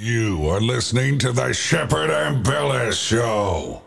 You are listening to the Shepard Ambellas Show.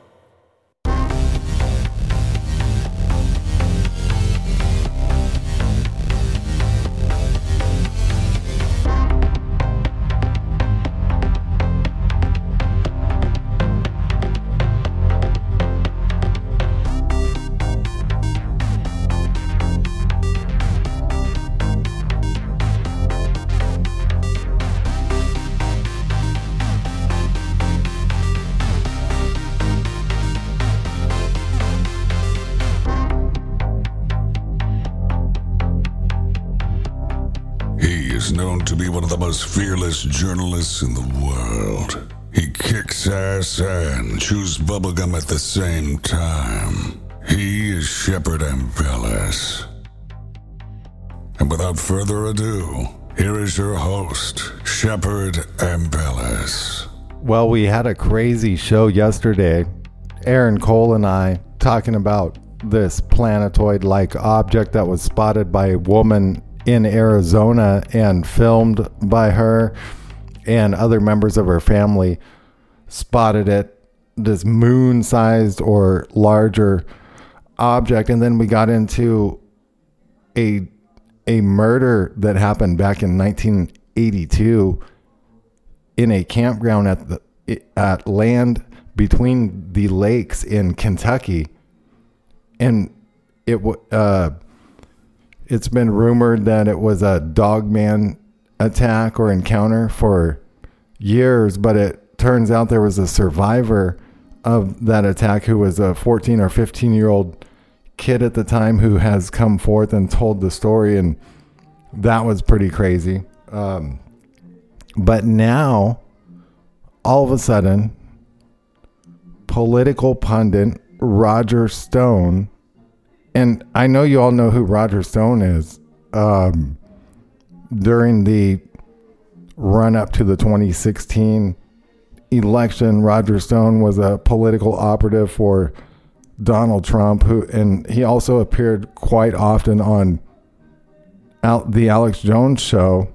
Fearless journalists in the world. He kicks ass and chews bubblegum at the same time. He is Shepard Ambellas. And without further ado, here is your host, Shepard Ambellas. Well, we had a crazy show yesterday. Aaron Cole and I talking about this planetoid like object that was spotted by a woman in Arizona and filmed by her and other members of her family spotted it this moon sized or larger object. And then we got into a a murder that happened back in 1982 in a campground at the at land between the lakes in Kentucky, and it uh, it's been rumored that it was a dogman attack or encounter for years, but it turns out there was a survivor of that attack who was a 14 or 15 year old kid at the time who has come forth and told the story, and that was pretty crazy. Um, but now, all of a sudden, political pundit Roger Stone, and I know you all know who Roger Stone is. Um, during the run up to the 2016 election, Roger Stone was a political operative for Donald Trump, who and he also appeared quite often on out the Alex Jones show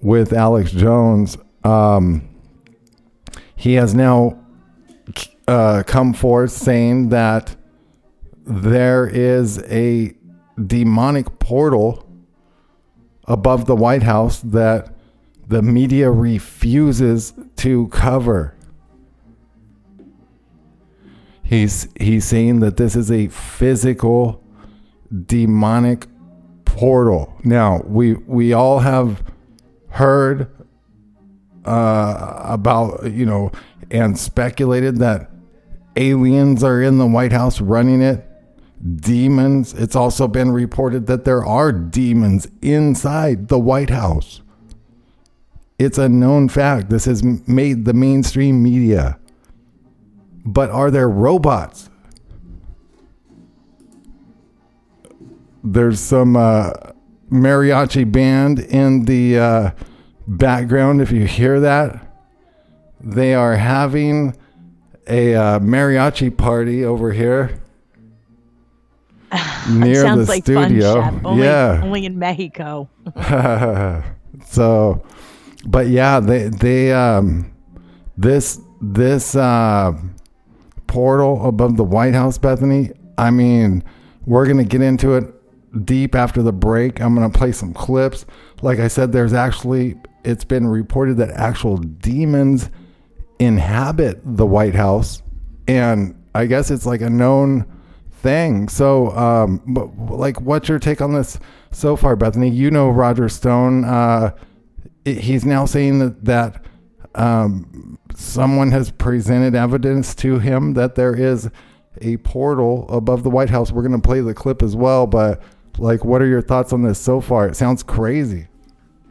with Alex Jones. Um, he has now uh, come forth saying that there is a demonic portal above the White House that the media refuses to cover. He's he's saying that this is a physical demonic portal. Now, we we all have heard uh, about, you know, and speculated that aliens are in the White House running it, demons. It's also been reported that there are demons inside the White House. It's a known fact. This has made the mainstream media. But are there robots? There's some uh, mariachi band in the uh, background. If you hear that, they are having a uh, mariachi party over here near Sounds the like studio. fun. Only, yeah. only in Mexico. so, but yeah, they they um this this uh portal above the White House, Bethany. I mean, we're gonna get into it deep after the break. I'm gonna play some clips. Like I said, there's actually it's been reported that actual demons inhabit the White House, and I guess it's like a known thing. So, um, but like, what's your take on this so far, Bethany? You know Roger Stone. Uh, he's now saying that that um, someone has presented evidence to him that there is a portal above the White House. We're going to play the clip as well, but like, what are your thoughts on this so far? It sounds crazy.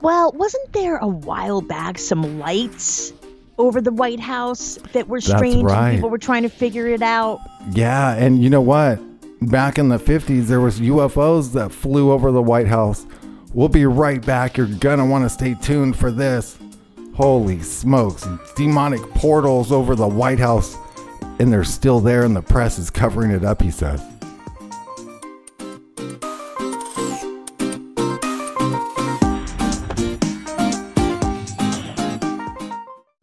Well, wasn't there a while back some lights over the White House that were strange right. and people were trying to figure it out? Yeah, and you know what? Back in the 50s, there was UFOs that flew over the White House. We'll be right back. You're gonna want to stay tuned for this. Holy smokes! Demonic portals over the White House, and they're still there, and the press is covering it up. He says.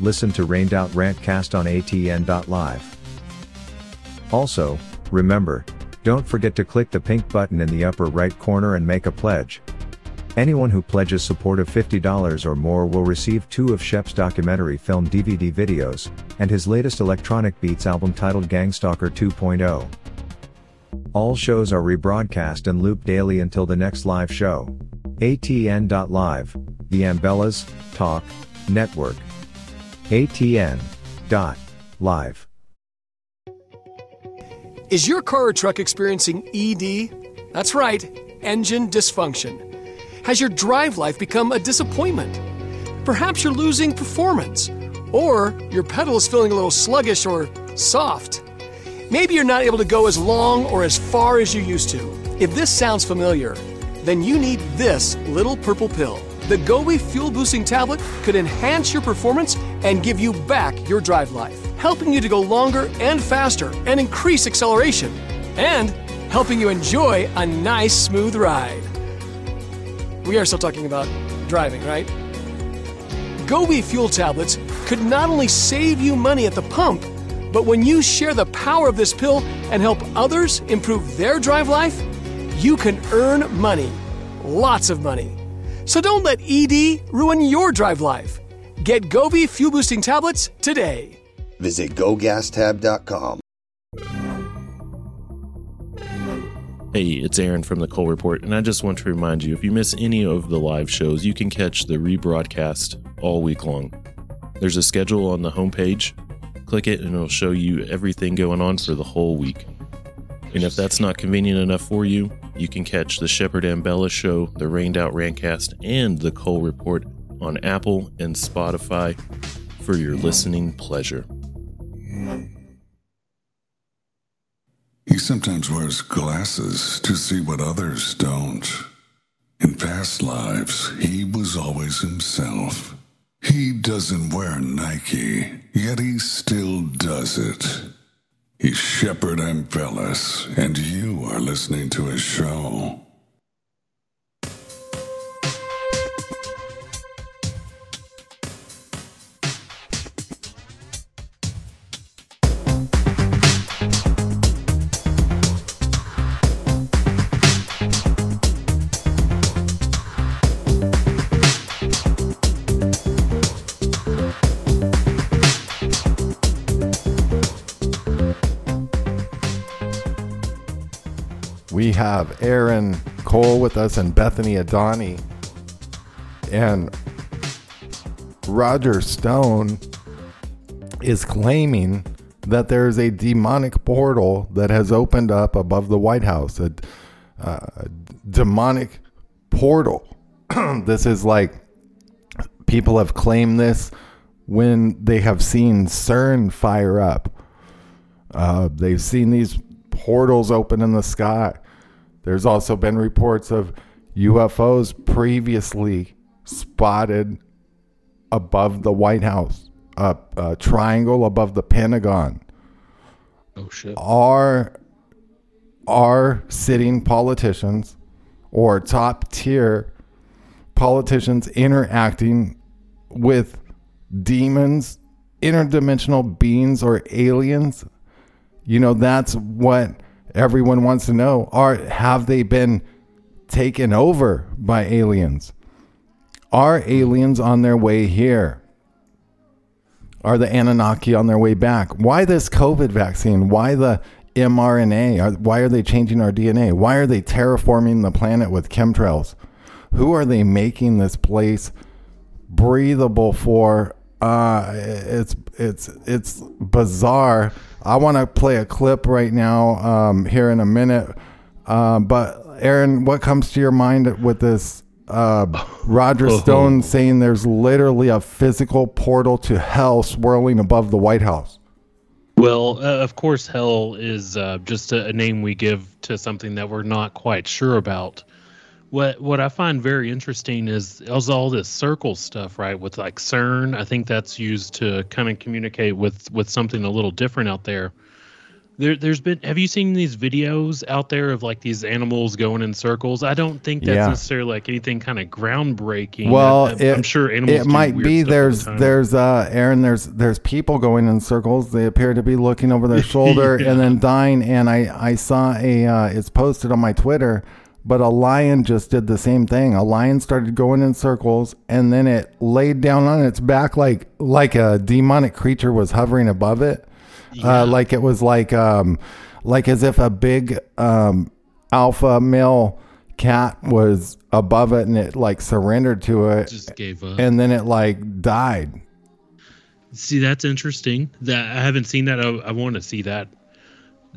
listen to Rained Out Rantcast on ATN.live. Also, remember, don't forget to click the pink button in the upper right corner and make a pledge. Anyone who pledges support of $50 or more will receive two of Shep's documentary film DVD videos, and his latest electronic beats album titled Gangstalker 2.0. All shows are rebroadcast and looped daily until the next live show. ATN.live, the Ambellas, Talk, Network. ATN. Dot. Live. Is your car or truck experiencing ED? That's right, engine dysfunction. Has your drive life become a disappointment? Perhaps you're losing performance, or your pedal is feeling a little sluggish or soft. Maybe you're not able to go as long or as far as you used to. If this sounds familiar, then you need this little purple pill. The Gobi Fuel Boosting Tablet could enhance your performance and give you back your drive life, helping you to go longer and faster and increase acceleration, and helping you enjoy a nice, smooth ride. We are still talking about driving, right? Gobi Fuel Tablets could not only save you money at the pump, but when you share the power of this pill and help others improve their drive life, you can earn money. Lots of money. So don't let ED ruin your drive life. Get Gobi Fuel Boosting Tablets today. Visit gogastab.com. Hey, it's Aaron from the Cole Report, and I just want to remind you if you miss any of the live shows, you can catch the rebroadcast all week long. There's a schedule on the homepage. Click it, and it'll show you everything going on for the whole week. And if that's not convenient enough for you, you can catch the Shepard Ambellas Show, the Rained Out Rantcast, and the Cole Report on Apple and Spotify for your listening pleasure. He sometimes wears glasses to see what others don't. In past lives, he was always himself. He doesn't wear Nike, yet he still does it. He's Shepard Ambellas, and you are listening to his show. Have Aaron Cole with us and Bethany Adani. And Roger Stone is claiming that there is a demonic portal that has opened up above the White House, a, uh, demonic portal. this is like people have claimed this when they have seen CERN fire up. Uh, they've seen these portals open in the sky. There's also been reports of UFOs previously spotted above the White House, a, a triangle above the Pentagon. Oh shit. Are are sitting politicians or top tier politicians interacting with demons, interdimensional beings, or aliens? You know, that's what everyone wants to know. Are have they been taken over by aliens? Are aliens on their way here? Are the Anunnaki on their way back? Why this COVID vaccine? Why the mRNA? Why are they changing our DNA? Why are they terraforming the planet with chemtrails? Who are they making this place breathable for? Uh, it's it's it's bizarre. I want to play a clip right now um, here in a minute. Um, but Aaron, what comes to your mind with this? Uh, Roger Stone saying there's literally a physical portal to hell swirling above the White House. Well, uh, of course, hell is uh, just a, a name we give to something that we're not quite sure about. What what I find very interesting is, is all this circle stuff, right? With like CERN, I think that's used to kind of communicate with with something a little different out there. There, there's been. Have you seen these videos out there of like these animals going in circles? I don't think that's Yeah. necessarily like anything kind of groundbreaking. Well, I, I'm sure animals. it might be. all the There's there's uh Aaron. There's there's people going in circles. They appear to be looking over their shoulder Yeah. and then dying. And I I saw a uh, it's posted on my Twitter. But a lion just did the same thing. A lion started going in circles, and then it laid down on its back like like a demonic creature was hovering above it. Uh, like it was like um like as if a big um alpha male cat was above it and it like surrendered to it just gave up. and then it like died. See, that's interesting. That I haven't seen that. I, I want to see that.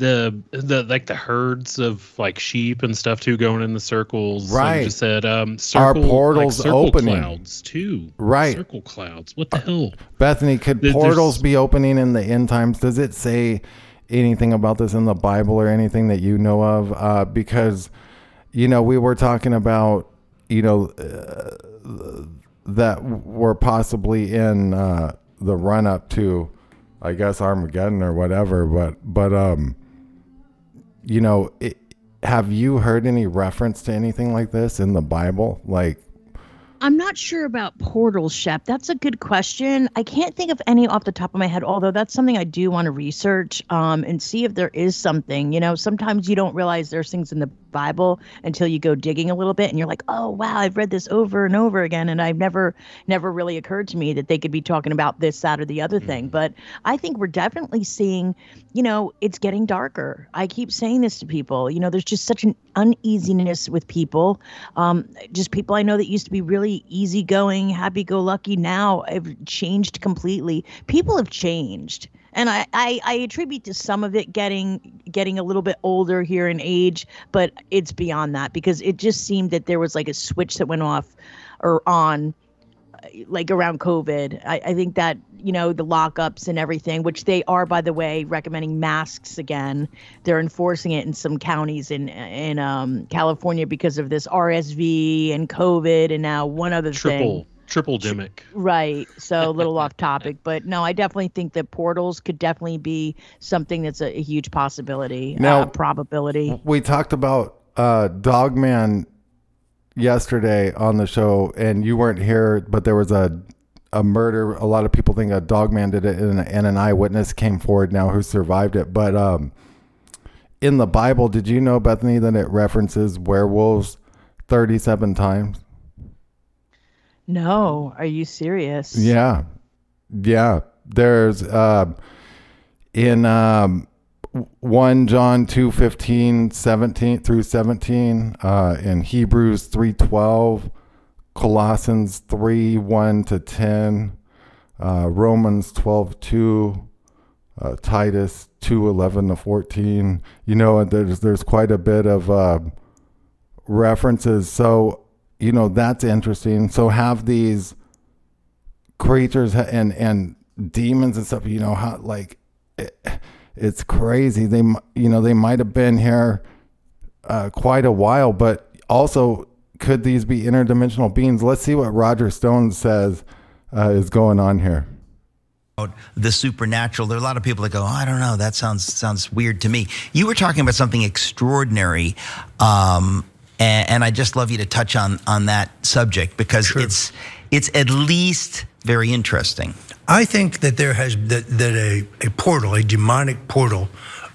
The the like the herds of like sheep and stuff too going in the circles. Right. you just said um Our portals like circle opening. clouds too. Right. Circle clouds. What the hell? Bethany, could There- portals be opening in the end times? Does it say anything about this in the Bible or anything that you know of? Uh, because, you know, we were talking about, you know, uh, that we're possibly in uh, the run up to, I guess, Armageddon or whatever. But, but, um, you know, it, have you heard any reference to anything like this in the Bible? Like, I'm not sure about portals, Shep. That's a good question. I can't think of any off the top of my head, although that's something I do want to research um, and see if there is something. You know, sometimes you don't realize there's things in the Bible until you go digging a little bit and you're like, oh, wow, I've read this over and over again. And I've never, never really occurred to me that they could be talking about this, that, or the other thing. But I think we're definitely seeing, you know, it's getting darker. I keep saying this to people. You know, there's just such an uneasiness with people. Um, just people I know that used to be really easygoing, happy go lucky now have changed completely. People have changed. And I, I, I attribute to some of it getting getting a little bit older here in age, but it's beyond that because it just seemed that there was like a switch that went off or on like around COVID. I, I think that, you know, the lockups and everything, which they are, by the way, recommending masks again. They're enforcing it in some counties in in um, California because of this RSV and COVID and now one other thing. Triple triple demic. Right. So a little off topic, but no, I definitely think that portals could definitely be something that's a, a huge possibility, Now- uh, probability. we talked about uh Dogman yesterday on the show and you weren't here but there was a a murder a lot of people think a dogman did it and, and an eyewitness came forward now who survived it but um in the bible did you know bethany that it references werewolves 37 times No, are you serious? yeah yeah there's uh in um 1 John 2 15 17 through 17 uh in Hebrews 3 12 Colossians 3 1 to 10 uh Romans 12 2 uh, Titus two eleven to fourteen. You know, there's there's quite a bit of uh, references. So you know that's interesting. So have these creatures and and demons and stuff. You know how like it, it's crazy. They you know they might have been here uh, quite a while, but also could these be interdimensional beings? Let's see what Roger Stone says uh, is going on here. The supernatural. There are a lot of people that go, I don't know. That sounds sounds weird to me. You were talking about something extraordinary, um, and, and I just love you to touch on on that subject because it's it's at least very interesting. I think that there has that, that a, a portal, a demonic portal,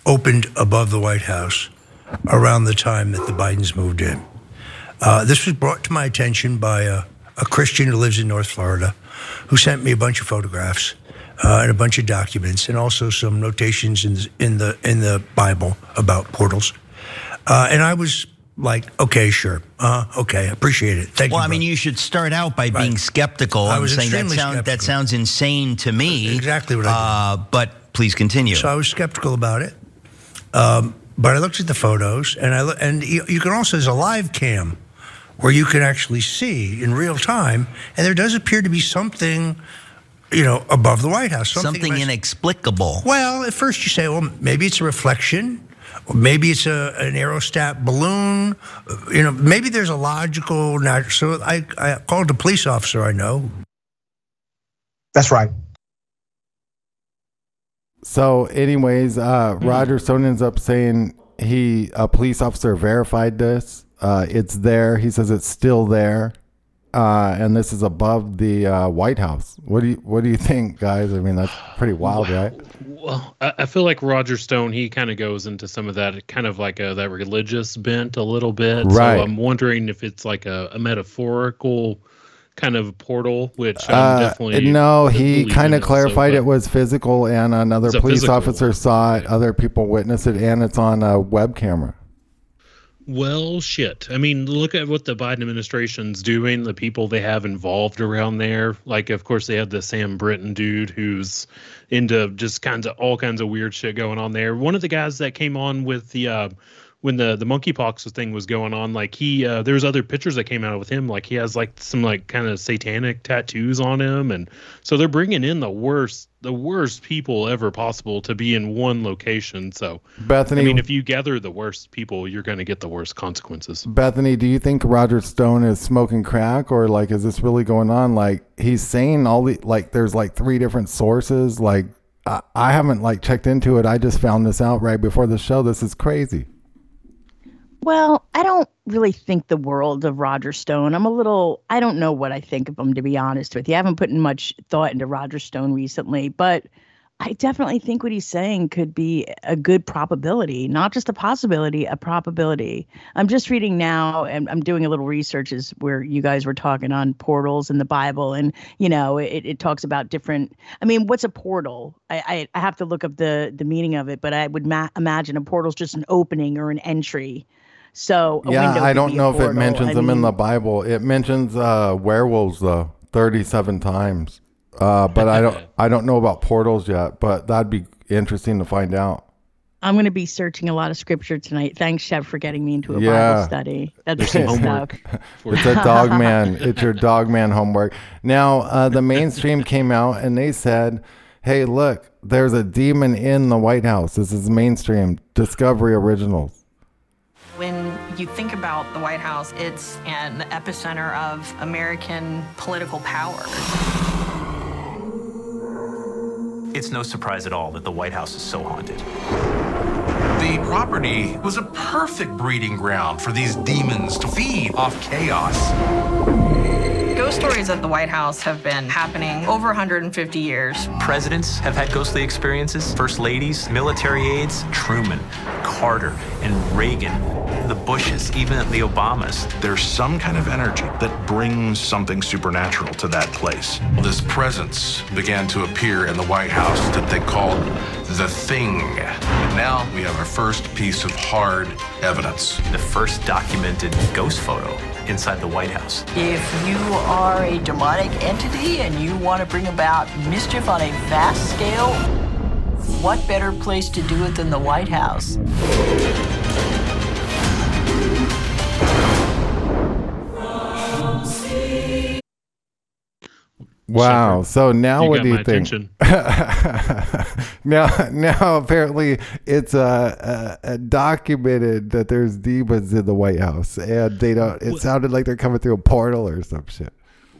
opened above the White House around the time that the Bidens moved in. Uh, this was brought to my attention by a, a Christian who lives in North Florida, who sent me a bunch of photographs uh, and a bunch of documents, and also some notations in, in the in the Bible about portals. Uh, and I was like, okay, sure, uh, okay, appreciate it. Thank well, you. Well, I mean, you should start out by being skeptical I and was saying that sounds that sounds insane to me. Exactly what I Uh, but please continue. So I was skeptical about it. Um, but I looked at the photos, and I and you, can also there's a live cam where you can actually see in real time, and there does appear to be something, you know, above the White House. Something must- inexplicable. Well, at first you say, well, maybe it's a reflection. Or maybe it's a, an aerostat balloon. uh, You know, maybe there's a logical. nat- So I, I called the police officer I know. That's right. So, anyways, uh, Roger Stone ends up saying he a police officer verified this. Uh, it's there. He says it's still there, uh, and this is above the uh, White House. What do you What do you think, guys? I mean, that's pretty wild, right? Well, I, feel like Roger Stone, he kind of goes into some of that kind of like a, that religious bent a little bit. Right. So I'm wondering if it's like a, a metaphorical kind of portal, which I'm Uh, definitely. no, he kind of it, so, clarified it was physical, and another police physical officer saw it. Other people witnessed it, and it's on a web camera. Well, shit. I mean, look at what the Biden administration's doing, the people they have involved around there. Like, of course, they have the Sam Brinton dude who's into just kinds of all kinds of weird shit going on there. One of the guys that came on with the uh when the the monkeypox thing was going on, like he uh there's other pictures that came out with him. Like he has like some like kind of satanic tattoos on him, and so they're bringing in the worst the worst people ever possible to be in one location. So Bethany- I mean, if you gather the worst people, you're going to get the worst consequences. Bethany, do you think Roger Stone is smoking crack or like is this really going on? Like he's saying all the like there's like three different sources. Like I, I haven't like checked into it. I just found this out right before the show. This is crazy. Well, I don't really think the world of Roger Stone. I'm a little, I don't know what I think of him, to be honest with you. I haven't put much thought into Roger Stone recently, but I definitely think what he's saying could be a good probability, not just a possibility, a probability. I'm just reading now and I'm doing a little research is where you guys were talking on portals in the Bible. And, you know, it, it talks about different, I mean, what's a portal? I, I, I have to look up the, the meaning of it, but I would ma- imagine a portal is just an opening or an entry. So a yeah, window I don't know if it mentions I them in the Bible. It mentions uh, werewolves though, 37 times. Uh, but I don't I don't know about portals yet, but that'd be interesting to find out. I'm going to be searching a lot of scripture tonight. Thanks, Chef, for getting me into a Yeah. Bible study. That's There's good stuff. It's a dog man. It's your dog man homework. Now, uh, the mainstream came out and they said, "Hey, look, there's a demon in the White House." This is mainstream Discovery Originals. When you think about the White House, it's an epicenter of American political power. It's no surprise at all that the White House is so haunted. The property was a perfect breeding ground for these demons to feed off chaos. Ghost stories at the White House have been happening over 150 years. Presidents have had ghostly experiences, first ladies, military aides, Truman, Carter, and Reagan, the Bushes, even the Obamas. There's some kind of energy that brings something supernatural to that place. This presence began to appear in the White House that they called the Thing. Now we have our first piece of hard evidence. The first documented ghost photo inside the White House. If you are a demonic entity and you want to bring about mischief on a vast scale, what better place to do it than the White House? Wow. So now You what do you think? now, now apparently it's uh, uh, documented that there's demons in the White House, and they don't. It sounded like they're coming through a portal or some shit.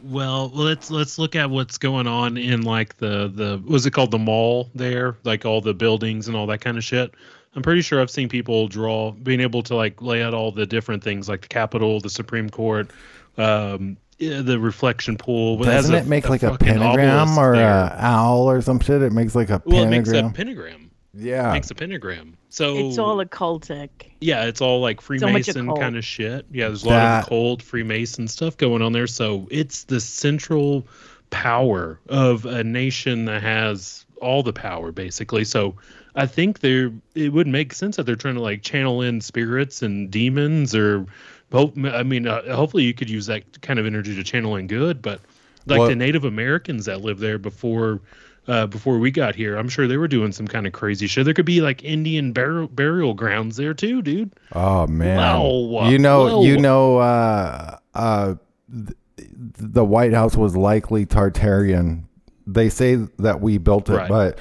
Well, let's let's look at what's going on in like the the was it called the mall there, like all the buildings and all that kind of shit. I'm pretty sure I've seen people draw being able to like lay out all the different things like the Capitol, the Supreme Court, um, yeah, the reflection pool. It Doesn't a- it make like a pentagram or there. a owl or some shit? It makes like a Well, it makes pentagram. a pentagram. Yeah. It makes a pentagram. So It's all occultic. Yeah, it's all like Freemason occult. kind of shit. Yeah, there's a lot That- of cold Freemason stuff going on there. So it's the central power of a nation that has all the power basically. So I think there it would make sense that they're trying to like channel in spirits and demons or hope I mean uh, hopefully you could use that kind of energy to channel in good, but like Well- the Native Americans that lived there before uh, before we got here, I'm sure they were doing some kind of crazy shit. There could be like Indian burial burial grounds there too, dude. Oh man! Wow. You know, Whoa. you know, uh, uh, th- the White House was likely Tartarian. They say that we built it, Right. but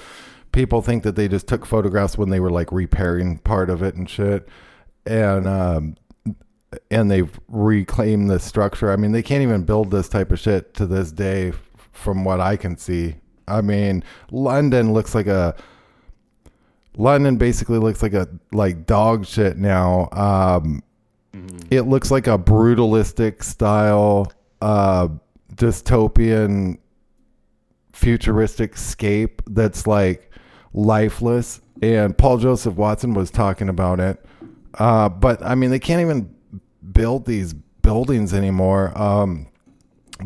people think that they just took photographs when they were like repairing part of it and shit, and um, and they've reclaimed the structure. I mean, they can't even build this type of shit to this day, from what I can see. I mean, London looks like a London basically looks like a like dog shit now. Um, It looks like a brutalistic style, uh, dystopian, futuristic scape that's like lifeless. And Paul Joseph Watson was talking about it. Uh, but I mean, they can't even build these buildings anymore. Um,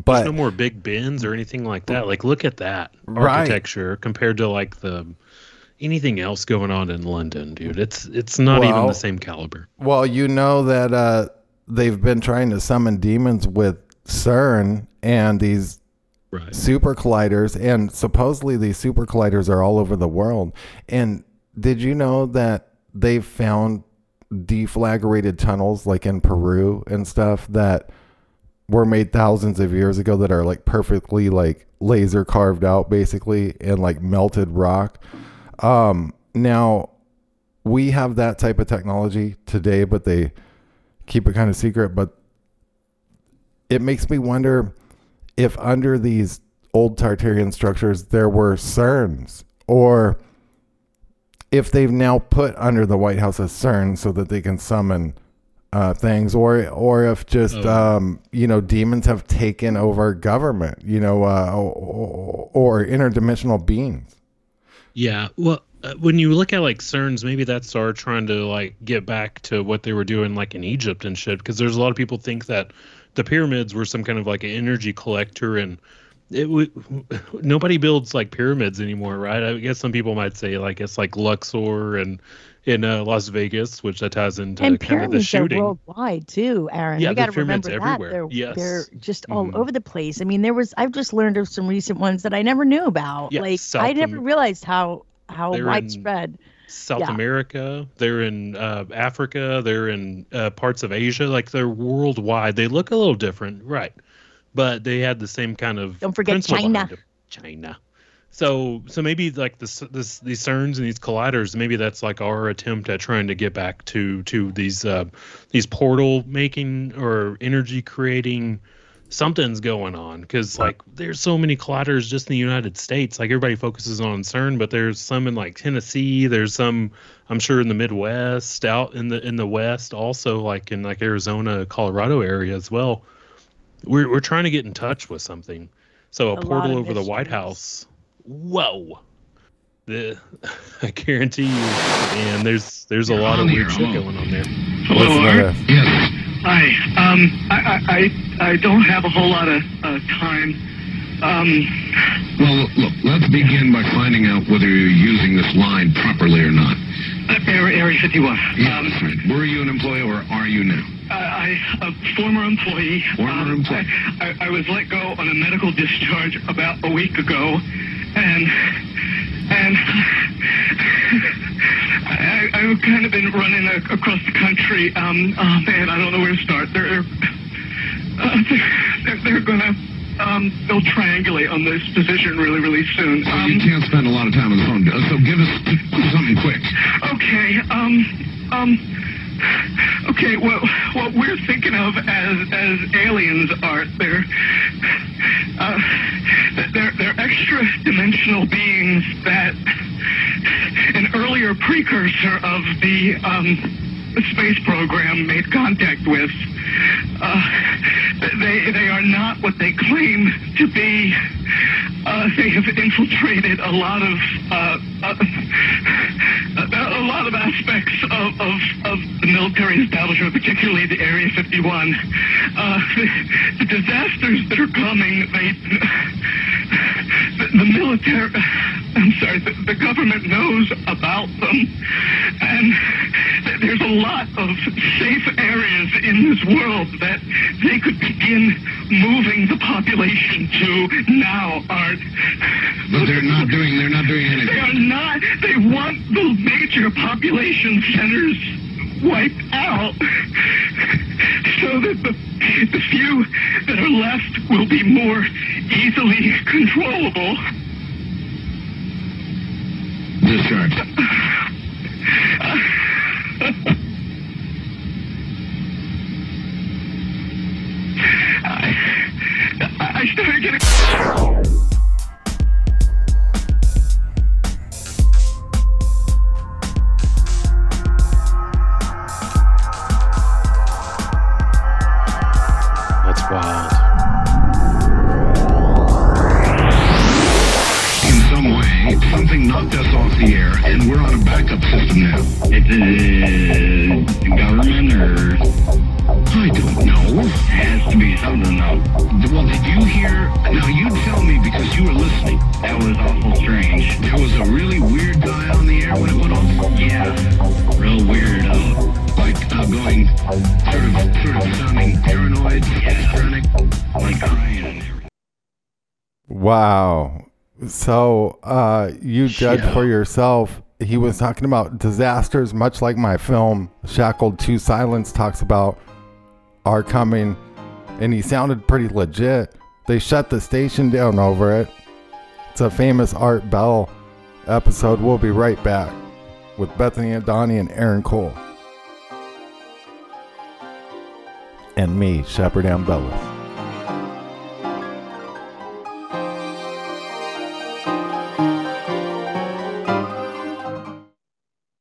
but There's no more Big Bens or anything like that. Like, look at that Right. architecture compared to like the anything else going on in London, dude. It's it's not even the same caliber. Well, you know that uh, they've been trying to summon demons with CERN and these super colliders, and supposedly these super colliders are all over the world. And did you know that they've found deflagrated tunnels like in Peru and stuff that were made thousands of years ago that are like perfectly like laser carved out basically and like melted rock. Um, now we have that type of technology today, but they keep it kind of secret. But it makes me wonder if under these old Tartarian structures there were CERNs or if they've now put under the White House a CERN so that they can summon uh, things, or or if just Oh. um, you know demons have taken over government, you know, uh, or, or interdimensional beings. Yeah. Well, uh, when you look at like CERNs, maybe that's our trying to like get back to what they were doing like in Egypt and shit. Because there's a lot of people think that the pyramids were some kind of like an energy collector and it w- nobody builds like pyramids anymore, right? I guess some people might say like it's like Luxor and in uh, Las Vegas, which that ties into and kind of the pyramids are shooting. worldwide too, Aaron. Yeah, we got to pyramids remember that everywhere. they're Yes. they're just all Mhm. over the place. I mean, there was I've just learned of some recent ones that I never knew about. Yeah, like South I never realized how how They're widespread. South Yeah. America, they're in uh, Africa, they're in uh, parts of Asia. Like they're worldwide. They look a little different, right? But they had the same kind of. Don't forget China. China. So so maybe like this this these CERNs and these colliders, maybe that's like our attempt at trying to get back to to these uh, these portal making or energy creating something's going on because like there's so many colliders just in the United States. Like everybody focuses on CERN, but there's some in like Tennessee. There's some I'm sure in the Midwest, out in the in the West, also like in like Arizona, Colorado area as well. We're we're trying to get in touch with something. So a, A portal of over the White House. Whoa. The, I guarantee you, and there's there's a lot of weird shit going on there. Hello, Art. Yes. Hi. Um, I, I, I I don't have a whole lot of uh, time. Um. Well, look, let's begin by finding out whether you're using this line properly or not. Area, Area 51. Yeah, Um, that's right. Were you an employee or are you now? I, I, a former employee. Former um, employee. I, I, I was let go on a medical discharge about a week ago, and and they've kind of been running a- across the country. Um, oh man, I don't know where to start. They're uh, they're, they're gonna um, they'll triangulate on this position really, really soon. Well, you can't spend a lot of time on the phone, so give us something quick. Okay. Um. Um. Okay. Well, what we're thinking of as as aliens are they're uh, they're they're extra dimensional beings that an earlier precursor of the um space program made contact with. Uh, they they are not what they claim to be. Uh, they have infiltrated a lot of uh, uh, a lot of aspects of, of, of the military establishment, particularly the Area 51. Uh, the, the disasters that are coming, they the, the military. I'm sorry, the, the government knows about them, and there's a lot of safe areas in this world that they could begin moving the population to now, Art. But they're not doing. They're not doing anything. They are not. They want the major population centers wiped out so that the, the few that are left will be more easily controllable. Discharge. gonna get it. So uh, you judge Yeah. for yourself. He was talking about disasters, much like my film Shackled to Silence talks about are coming, and he sounded pretty legit. They shut the station down over it. It's a famous Art Bell episode. We'll be right back with Bethany Adani and Aaron Cole. And me, Shepard Ambellas.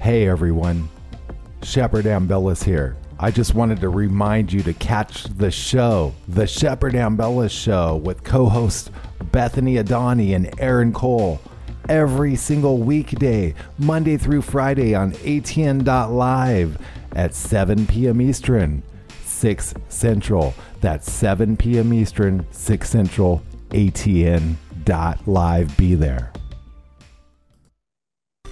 Hey everyone, Shepard Ambellas here. I just wanted to remind you to catch the show, The Shepard Ambellas Show, with co hosts Bethany Adani and Aaron Cole, every single weekday, Monday through Friday on ATN.live at 7 p.m. Eastern, 6 Central. That's 7 p.m. Eastern, 6 Central, ATN.live. Be there.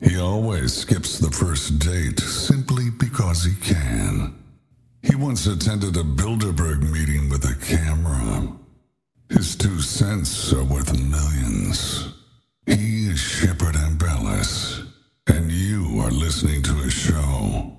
He always skips the first date simply because he can. He once attended a Bilderberg meeting with a camera. His two cents are worth millions. He is Shepard Ambellas, and you are listening to his show.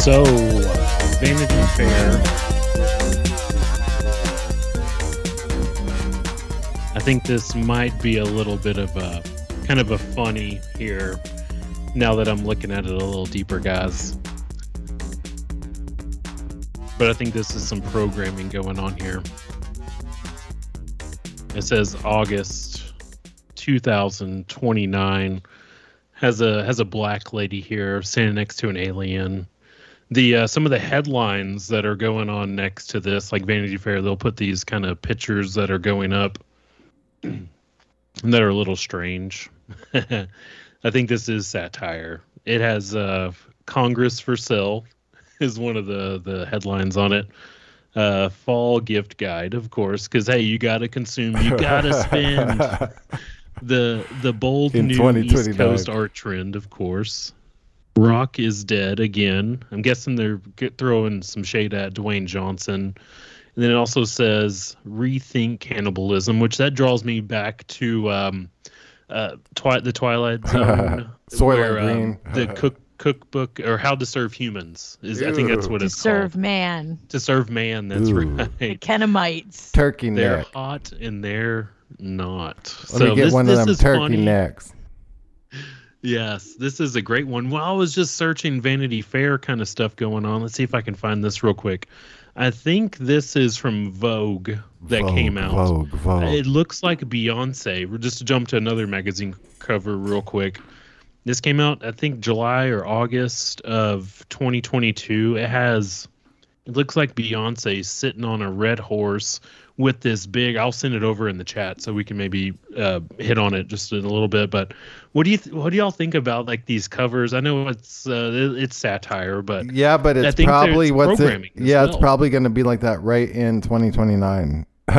So, Vanity Fair. I think this might be a little bit of a kind of a funny here now that I'm looking at it a little deeper, guys. But I think this is some programming going on here. It says August 2029 has a has a black lady here standing next to an alien the uh, some of the headlines that are going on next to this, like Vanity Fair, they'll put these kind of pictures that are going up that are a little strange. I think this is satire. It has uh, Congress for sale is one of the the headlines on it. Uh, fall gift guide, of course, because hey, you got to consume, you got to spend. the the bold In new East Coast art trend, of course. Rock is dead again. I'm guessing they're throwing some shade at Dwayne Johnson. And then it also says rethink cannibalism, which that draws me back to um, uh, twi- the Twilight Zone, Soylent where, um, Green. the cook cookbook or How to Serve Humans is. I think that's what to it's serve called. Serve man. To serve man. That's Ooh. right. The Kanamits. Turkey They're hot and they're not. Let so me get this, one of them turkey funny. necks. Yes, this is a great one. Well, I was just searching Vanity Fair kind of stuff going on. Let's see if I can find this real quick. I think this is from Vogue that Vogue, came out. Vogue, Vogue. It looks like Beyonce. We're just to jump to another magazine cover real quick. This came out, I think, July or August of 2022. It has, it looks like Beyonce sitting on a red horse with this big. I'll send it over in the chat so we can maybe uh, hit on it just in a little bit. But what do you, th- what do y'all think about like these covers? I know it's uh, it- it's satire, but Yeah, but it's probably there's what's it? Yeah, it's probably going to be like that right in 2029.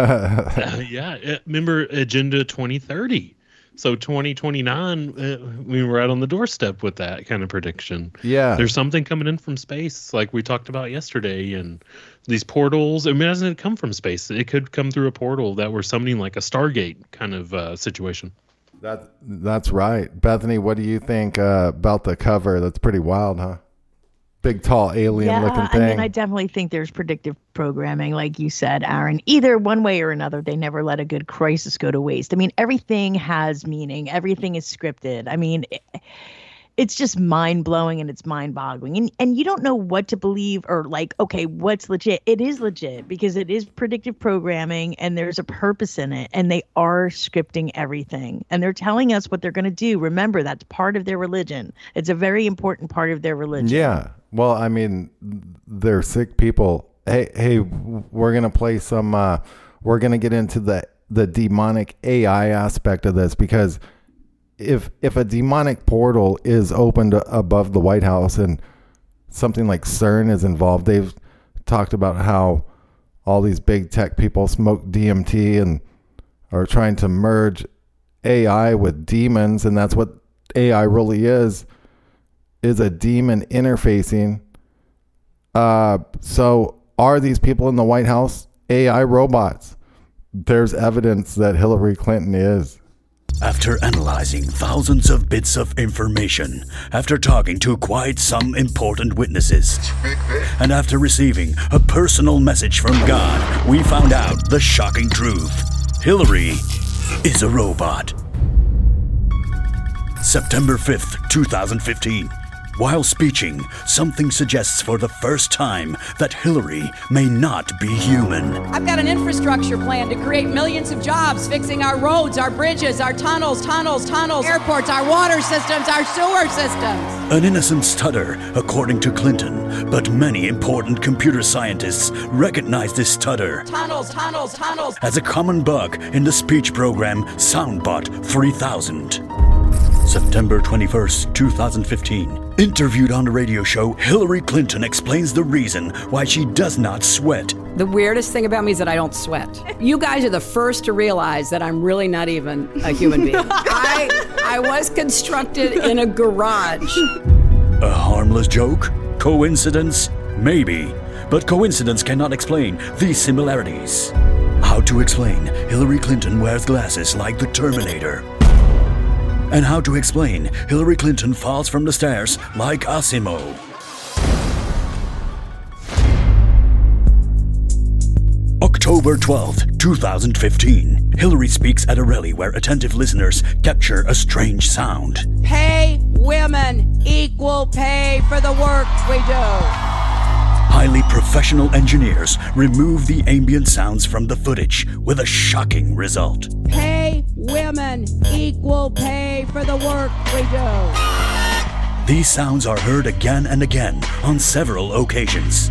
yeah, remember Agenda 2030. So 2029, uh, we were out on the doorstep with that kind of prediction. Yeah. There's something coming in from space, like we talked about yesterday, and these portals. I mean, it doesn't come from space. It could come through a portal that we're summoning like a Stargate kind of uh, situation. That that's right, Bethany. What do you think uh, about the cover? That's pretty wild, huh? Big, tall, alien-looking thing. I thing. mean, I definitely think there's predictive programming, like you said, Aaron. Either one way or another, they never let a good crisis go to waste. I mean, everything has meaning. Everything is scripted. I mean, it, it's just mind blowing and it's mind boggling, and and you don't know what to believe or like. Okay, what's legit? It is legit because it is predictive programming, and there's a purpose in it, and they are scripting everything, and they're telling us what they're going to do. Remember, that's part of their religion. It's a very important part of their religion. Yeah. Well, I mean, they're sick people. Hey, hey, we're gonna play some. Uh, we're gonna get into the the demonic AI aspect of this because if if a demonic portal is opened above the White House and something like CERN is involved, they've talked about how all these big tech people smoke DMT and are trying to merge AI with demons, and that's what AI really is is a demon interfacing. Uh, so are these people in the White House AI robots? There's evidence that Hillary Clinton is. After analyzing thousands of bits of information, after talking to quite some important witnesses, and after receiving a personal message from God, we found out the shocking truth Hillary is a robot. September 5th, 2015. While speaking, something suggests for the first time that Hillary may not be human. I've got an infrastructure plan to create millions of jobs fixing our roads, our bridges, our tunnels, tunnels, tunnels, airports, our water systems, our sewer systems. An innocent stutter, according to Clinton, but many important computer scientists recognize this stutter Tunnels, tunnels, tunnels. as a common bug in the speech program SoundBot 3000. September 21st, 2015. Interviewed on the radio show, Hillary Clinton explains the reason why she does not sweat. The weirdest thing about me is that I don't sweat. You guys are the first to realize that I'm really not even a human being. I I was constructed in a garage. A harmless joke? Coincidence? Maybe. But coincidence cannot explain these similarities. How to explain Hillary Clinton wears glasses like the Terminator? And how to explain Hillary Clinton falls from the stairs like Asimo? October 12th, 2015. Hillary speaks at a rally where attentive listeners capture a strange sound. Pay women equal pay for the work we do. Highly professional engineers remove the ambient sounds from the footage with a shocking result. Pay women equal pay for the work we do. These sounds are heard again and again on several occasions.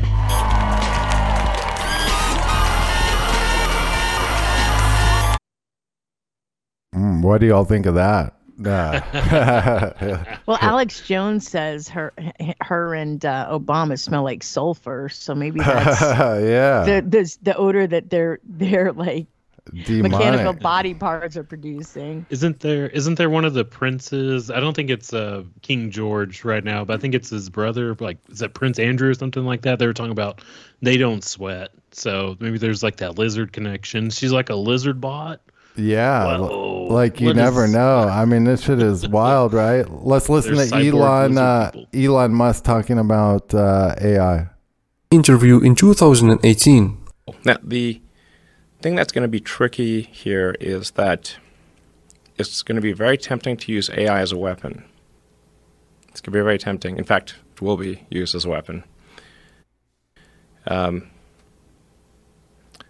Mm, what do y'all think of that? Uh, Well, Alex Jones says her, her and uh, Obama smell like sulfur, so maybe that's yeah. the, the the odor that they're they're like mechanical body parts are producing. Isn't there isn't there one of the princes? I don't think it's uh King George right now, but I think it's his brother. Like is that Prince Andrew or something like that? They were talking about they don't sweat, so maybe there's like that lizard connection. She's like a lizard bot. Yeah, Whoa. like you What never is- know. I mean, this shit is wild, right? Let's listen to Elon uh, Elon Musk talking about uh, AI. interview in 2018. Now, the thing that's going to be tricky here is that it's going to be very tempting to use AI as a weapon. It's going to be very tempting. In fact, it will be used as a weapon. Um,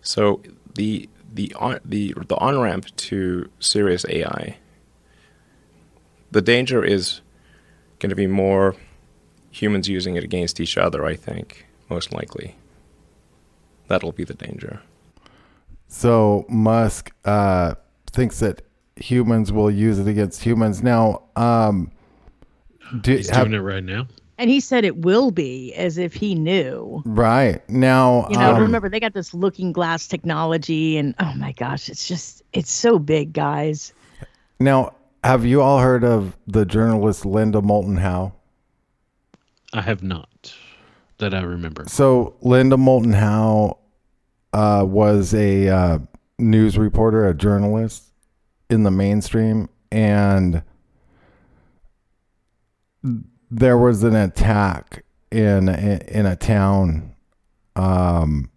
so the the on, the the on ramp to serious AI. The danger is going to be more humans using it against each other. I think most likely. That'll be the danger. So Musk uh, thinks that humans will use it against humans. Now, um, do, He's have- doing it right now. And he said it will be as if he knew. right now, You know, um, remember they got this looking glass technology, and oh my gosh, it's just it's so big, guys. Now, Have you all heard of the journalist Linda Moulton Howe? I have not that I remember. So Linda Moulton Howe uh, was a uh, news reporter, a journalist in the mainstream, and there was an attack in in a town, um,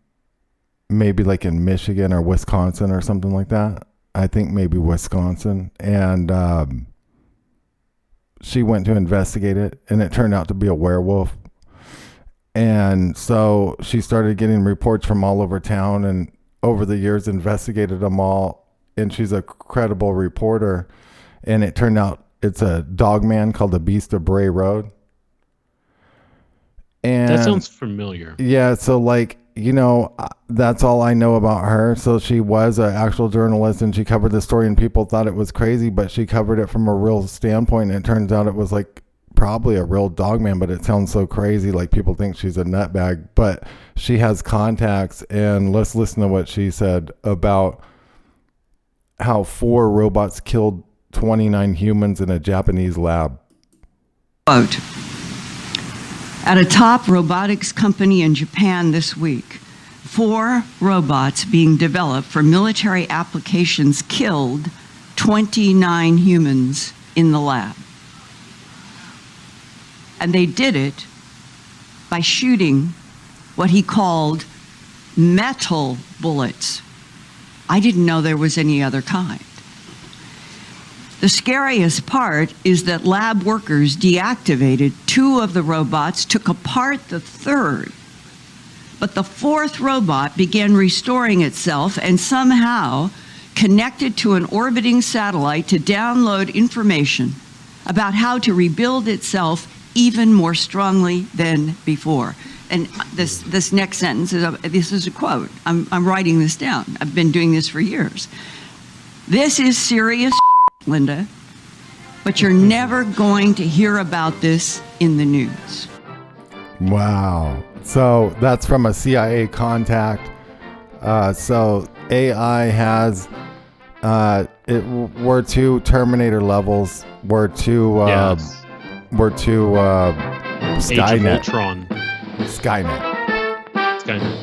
maybe like in Michigan or Wisconsin or something like that. I think maybe Wisconsin, and um, she went to investigate it, and it turned out to be a werewolf. And so she started getting reports from all over town, and over the years investigated them all. And she's a credible reporter, and it turned out it's a dog man called the Beast of Bray Road. And that sounds familiar. Yeah, so like you know, that's all I know about her. So she was an actual journalist, and she covered the story, and people thought it was crazy, but she covered it from a real standpoint. And it turns out it was like probably a real dog man, but it sounds so crazy. Like people think she's a nutbag, but she has contacts. And let's listen to what she said about how four robots killed 29 humans in a Japanese lab. Quote At a top robotics company in Japan this week, four robots being developed for military applications killed 29 humans in the lab. And they did it by shooting what he called metal bullets. I didn't know there was any other kind. The scariest part is that lab workers deactivated two of the robots, took apart the third. But the fourth robot began restoring itself and somehow connected to an orbiting satellite to download information about how to rebuild itself even more strongly than before. And this, this next sentence is a, this is a quote. I'm, I'm writing this down. I've been doing this for years. This is serious, Linda, but you're never going to hear about this in the news. Wow. So that's from a CIA contact. Uh, so AI has uh, it we're to Terminator levels. We're to uh, Yes. We're to uh, Skynet. Skynet. Skynet.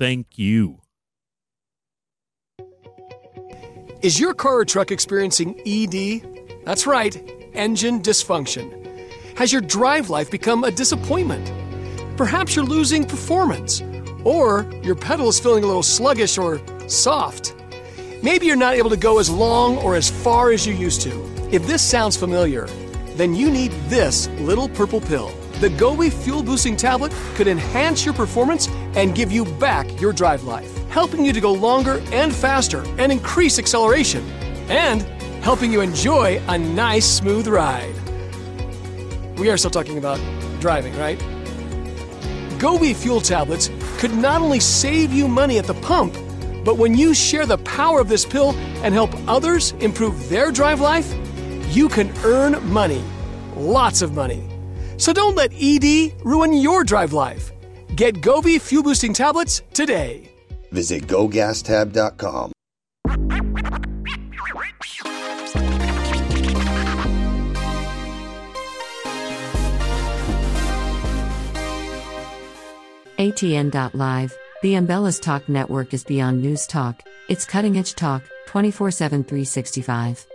Thank you. Is your car or truck experiencing ED? That's right, engine dysfunction. Has your drive life become a disappointment? Perhaps you're losing performance, or your pedal is feeling a little sluggish or soft. Maybe you're not able to go as long or as far as you used to. If this sounds familiar, then you need this little purple pill. The Gobi Fuel Boosting Tablet could enhance your performance and give you back your drive life, helping you to go longer and faster and increase acceleration, and helping you enjoy a nice, smooth ride. We are still talking about driving, right? Gobi Fuel Tablets could not only save you money at the pump, but when you share the power of this pill and help others improve their drive life, you can earn money. Lots of money. So don't let ED ruin your drive life. Get Gobi Fuel Boosting Tablets today. Visit gogastab.com. ATN.live, the Ambellas Talk network is beyond news talk, it's cutting edge talk, 24 7 365.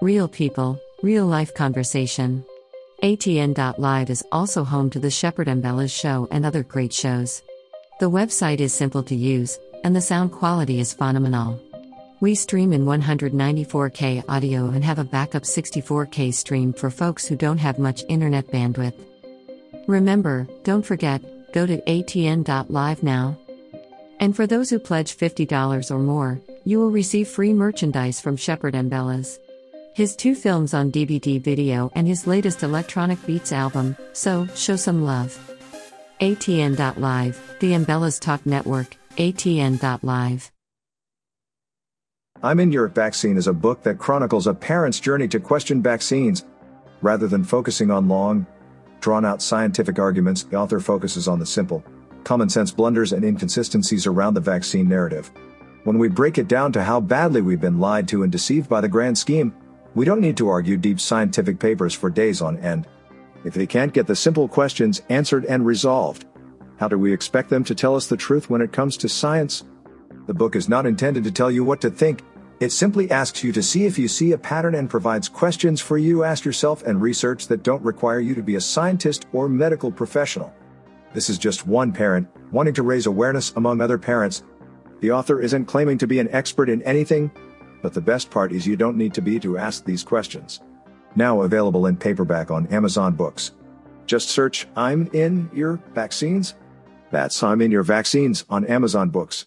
Real people, real life conversation. ATN.live is also home to the Shepard Ambellas show and other great shows. The website is simple to use, and the sound quality is phenomenal. We stream in 194K audio and have a backup 64K stream for folks who don't have much internet bandwidth. Remember, don't forget, go to atn.live now. And for those who pledge $50 or more, you will receive free merchandise from Shepard Ambellas. His two films on DVD video and his latest electronic beats album, so show some love. ATN.live, the Ambellas Talk Network, ATN.live. I'm in Your Vaccine is a book that chronicles a parent's journey to question vaccines. Rather than focusing on long, drawn out scientific arguments, the author focuses on the simple, common sense blunders and inconsistencies around the vaccine narrative. When we break it down to how badly we've been lied to and deceived by the grand scheme, we don't need to argue deep scientific papers for days on end. If they can't get the simple questions answered and resolved, how do we expect them to tell us the truth when it comes to science? The book is not intended to tell you what to think. It simply asks you to see if you see a pattern and provides questions for you to ask yourself and research that don't require you to be a scientist or medical professional. This is just one parent wanting to raise awareness among other parents. The author isn't claiming to be an expert in anything, but the best part is you don't need to be to ask these questions. Now available in paperback on Amazon Books. Just search I'm in your vaccines. That's I'm in your vaccines on Amazon Books.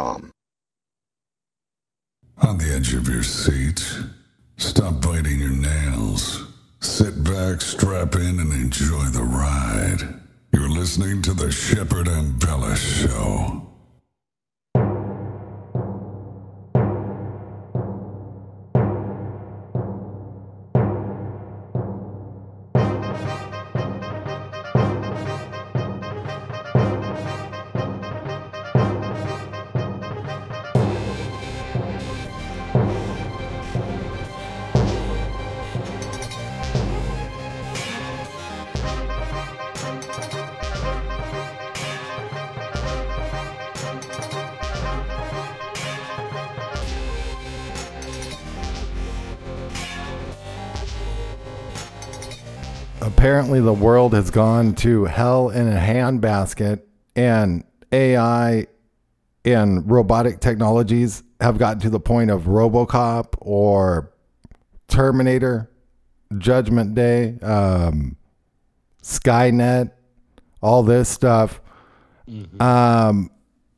On the edge of your seat, stop biting your nails. Sit back, strap in, and enjoy the ride. You're listening to the Shepard Ambellas Show. Apparently the world has gone to hell in a handbasket and AI and robotic technologies have gotten to the point of Robocop or Terminator, Judgment Day, um, Skynet, all this stuff. Um,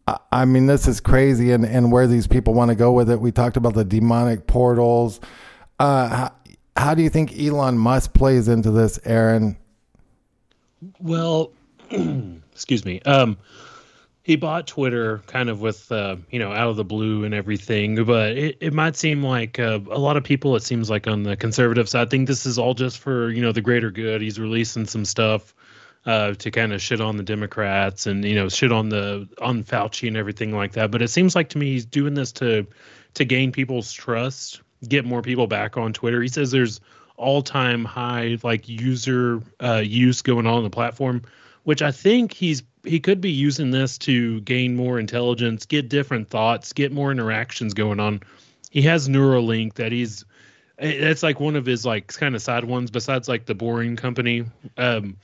I- I mean, this is crazy, and, and where these people want to go with it. We talked about the demonic portals. Uh, how, do you think Elon Musk plays into this, Aaron? Well, excuse me. Um, he bought Twitter kind of with, uh, you know, out of the blue and everything, but it, it might seem like uh, a lot of people, it seems like on the conservative side, think this is all just for, you know, the greater good. He's releasing some stuff uh, to kind of shit on the Democrats and, you know, shit on the, on Fauci and everything like that. But it seems like to me he's doing this to, to gain people's trust, get more people back on Twitter. He says there's all time high like user uh, use going on on the platform, which I think he's he could be using this to gain more intelligence, get different thoughts, get more interactions going on. He has Neuralink that he's it's like one of his like kind of side ones besides like the boring company um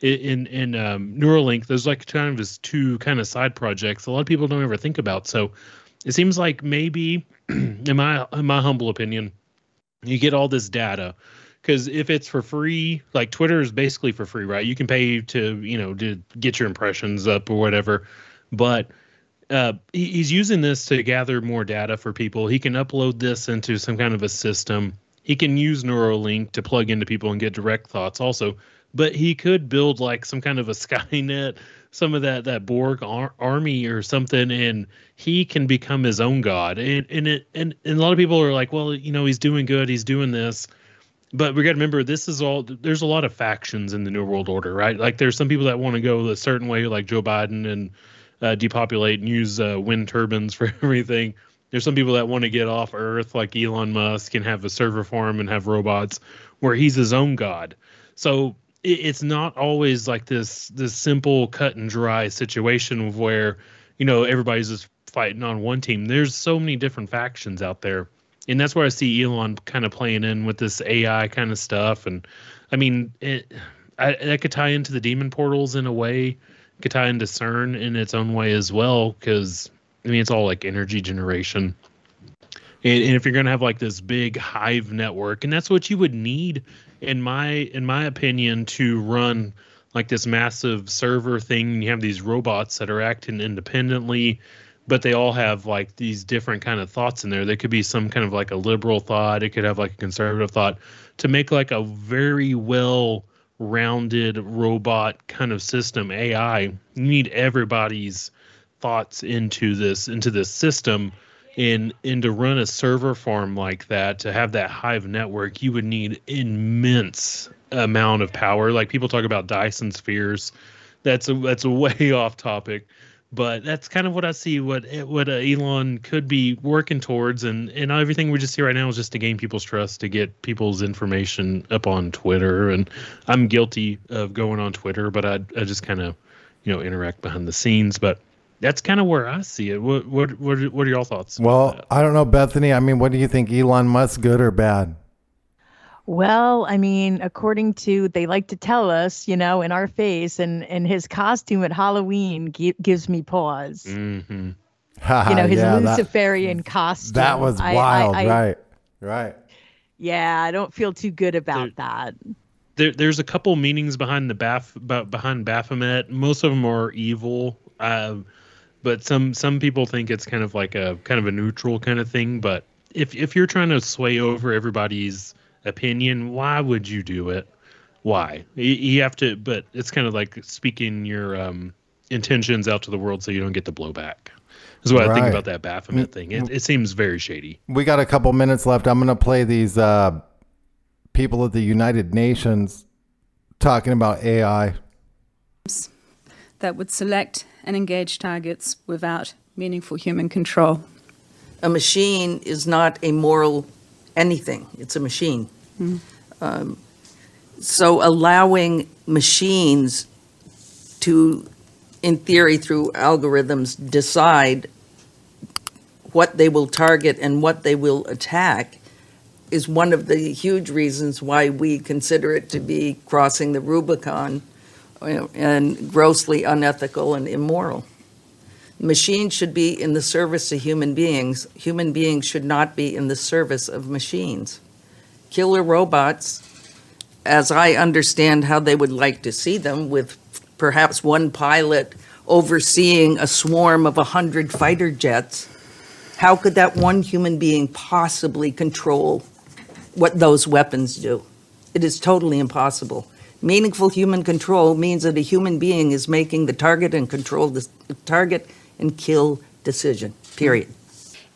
in in um Neuralink there's like kind of his two kind of side projects a lot of people don't ever think about so it seems like maybe in my in my humble opinion you get all this data. Because if it's for free like twitter is basically for free right? You can pay to you know to get your impressions up or whatever. But uh, he, he's using this to gather more data for people. He can upload this into some kind of a system. He can use neuralink to plug into people and get direct thoughts also. But he could build like some kind of a skynet some of that that borg ar- army or something and he can become his own god. And and it and, and a lot of people are like well you know he's doing good he's doing this. But we got to remember this is all there's a lot of factions in the new world order right? Like there's some people that want to go a certain way like joe biden and uh, depopulate and use uh, wind turbines for everything. There's some people that want to get off earth like elon musk and have a server farm and have robots where he's his own god. So it's not always like this this simple cut and dry situation where you know everybody's just fighting on one team. There's so many different factions out there, and that's where I see Elon kind of playing in with this AI kind of stuff. And I mean, it I, that could tie into the demon portals in a way. Could tie into CERN in its own way as well, because I mean it's all like energy generation. And, and if you're going to have like this big hive network, and that's what you would need, in my in my opinion, to run like this massive server thing. You have these robots that are acting independently, but they all have like these different kind of thoughts in there. There could be some kind of like a liberal thought. It could have like a conservative thought to make like a very well rounded robot kind of system AI. You need everybody's thoughts into this into this system and and to run a server farm like that to have that hive network you would need immense amount of power. Like people talk about dyson spheres. That's a that's a way off topic but that's kind of what i see what what uh, elon could be working towards and and everything we just see right now is just to gain people's trust to get people's information up on twitter and i'm guilty of going on twitter but i, I just kind of you know interact behind the scenes but that's kind of where I see it. What what what are, what are your thoughts? Well, I don't know, Bethany. I mean, what do you think? Elon Musk, good or bad? Well, I mean, according to they like to tell us, you know, in our face, and and his costume at Halloween gi- gives me pause. Mm-hmm. You know, his Yeah, that- Luciferian costume. That was I- I- wild, I- right? Right. Yeah, I don't feel too good about that. there, there's a couple meanings behind the Baph behind Baphomet. Most of them are evil, uh, but some some people think it's kind of like a kind of a neutral kind of thing. But if if you're trying to sway over everybody's opinion, why would you do it? Why you, you have to? But it's kind of like speaking your um, intentions out to the world so you don't get the blowback. Is what I think about that Baphomet thing. It, it seems very shady. We got a couple minutes left. I'm going to play these uh, people at the United Nations talking about AI. that would select and engage targets without meaningful human control. A machine is not a moral anything, it's a machine. Mm. Um, so allowing machines to, in theory, through algorithms, decide what they will target and what they will attack is one of the huge reasons why we consider it to be crossing the Rubicon and grossly unethical and immoral. Machines should be in the service of human beings. Human beings should not be in the service of machines. Killer robots, as I understand how they would like to see them, with perhaps one pilot overseeing a swarm of 100 fighter jets, how could that one human being possibly control what those weapons do? It is totally impossible. Meaningful human control means that a human being is making the target and control the target and kill decision, period.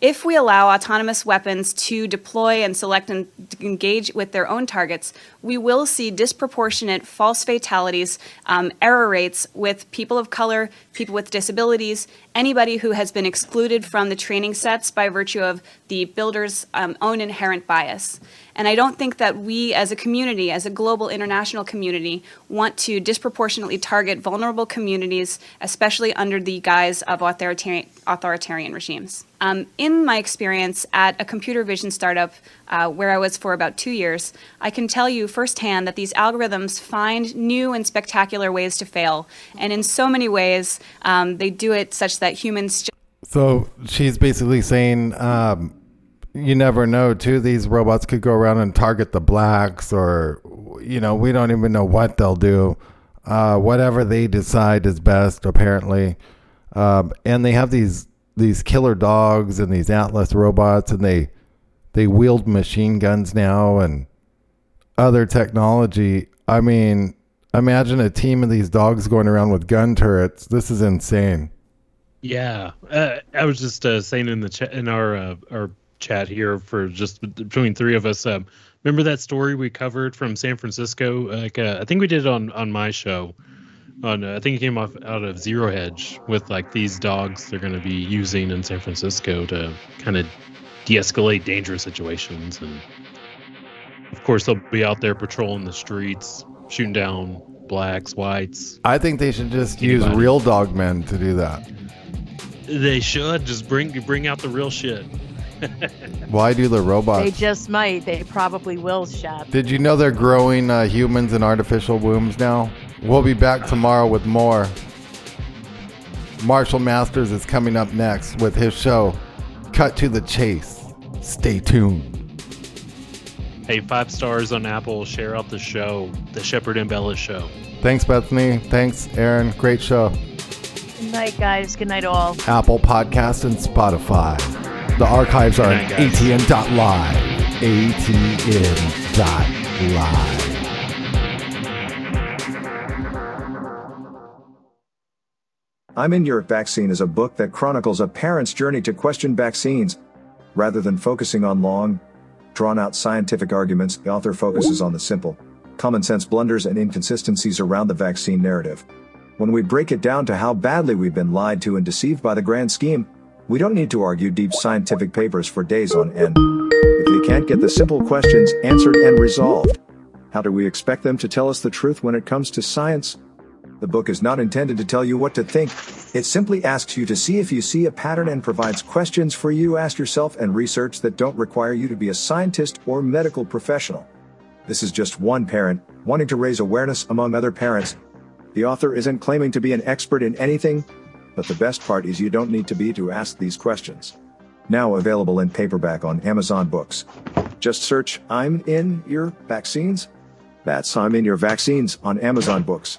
If we allow autonomous weapons to deploy and select and engage with their own targets, we will see disproportionate false fatalities, um, error rates with people of color, people with disabilities, anybody who has been excluded from the training sets by virtue of the builder's um, own inherent bias. And I don't think that we as a community, as a global international community, want to disproportionately target vulnerable communities, especially under the guise of authoritarian, authoritarian regimes. Um, in my experience at a computer vision startup uh, where I was for about two years, I can tell you firsthand that these algorithms find new and spectacular ways to fail. And in so many ways, um, they do it such that humans. So she's basically saying, um, you never know, too. These robots could go around and target the blacks, or, you know, we don't even know what they'll do. Uh, whatever they decide is best, apparently. Um, and they have these these killer dogs and these Atlas robots, and they they wield machine guns now and other technology. I mean, imagine a team of these dogs going around with gun turrets. This is insane. Yeah, uh, I was just uh, saying in the chat in our uh, our chat here for just between three of us. Um, remember that story we covered from San Francisco? Like uh, I think we did it on on my show. On uh, I think it came off out of Zero Hedge with like these dogs they're going to be using in San Francisco to kind of de-escalate dangerous situations, and of course they'll be out there patrolling the streets, shooting down blacks, whites. I think they should just use real dog men to do that. They should just bring bring out the real shit. Why do the robots? They just might. They probably will, Shep. Did you know they're growing uh, humans in artificial wombs now? We'll be back tomorrow with more. Marshall Masters is coming up next with his show, Cut to the Chase. Stay tuned. Hey, five stars on Apple. Share out the show, the Shepard Ambellas show. Thanks, Bethany. Thanks, Aaron. Great show. Good night, guys. Good night, all. Apple Podcast and Spotify. The archives are Good at atn.live. atn.live. I'm in Your Vaccine is a book that chronicles a parent's journey to question vaccines. Rather than focusing on long, drawn out scientific arguments, the author focuses on the simple, common sense blunders and inconsistencies around the vaccine narrative. When we break it down to how badly we've been lied to and deceived by the grand scheme, we don't need to argue deep scientific papers for days on end. If they can't get the simple questions answered and resolved, how do we expect them to tell us the truth when it comes to science? The book is not intended to tell you what to think. It simply asks you to see if you see a pattern and provides questions for you to ask yourself and research that don't require you to be a scientist or medical professional. This is just one parent wanting to raise awareness among other parents. The author isn't claiming to be an expert in anything, but the best part is you don't need to be to ask these questions. Now available in paperback on Amazon Books. Just search I'm in your vaccines. That's I'm in your vaccines on Amazon Books.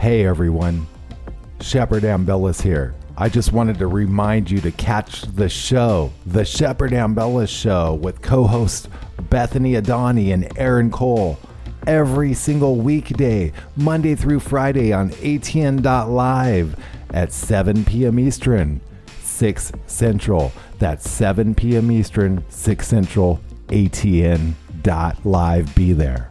Hey everyone, Shepard Ambellas here. I just wanted to remind you to catch the show, The Shepard Ambellas Show, with co hosts Bethany Adani and Aaron Cole, every single weekday, Monday through Friday on ATN.live at 7 p.m. Eastern, 6 Central. That's 7 p.m. Eastern, 6 Central, ATN.live. Be there.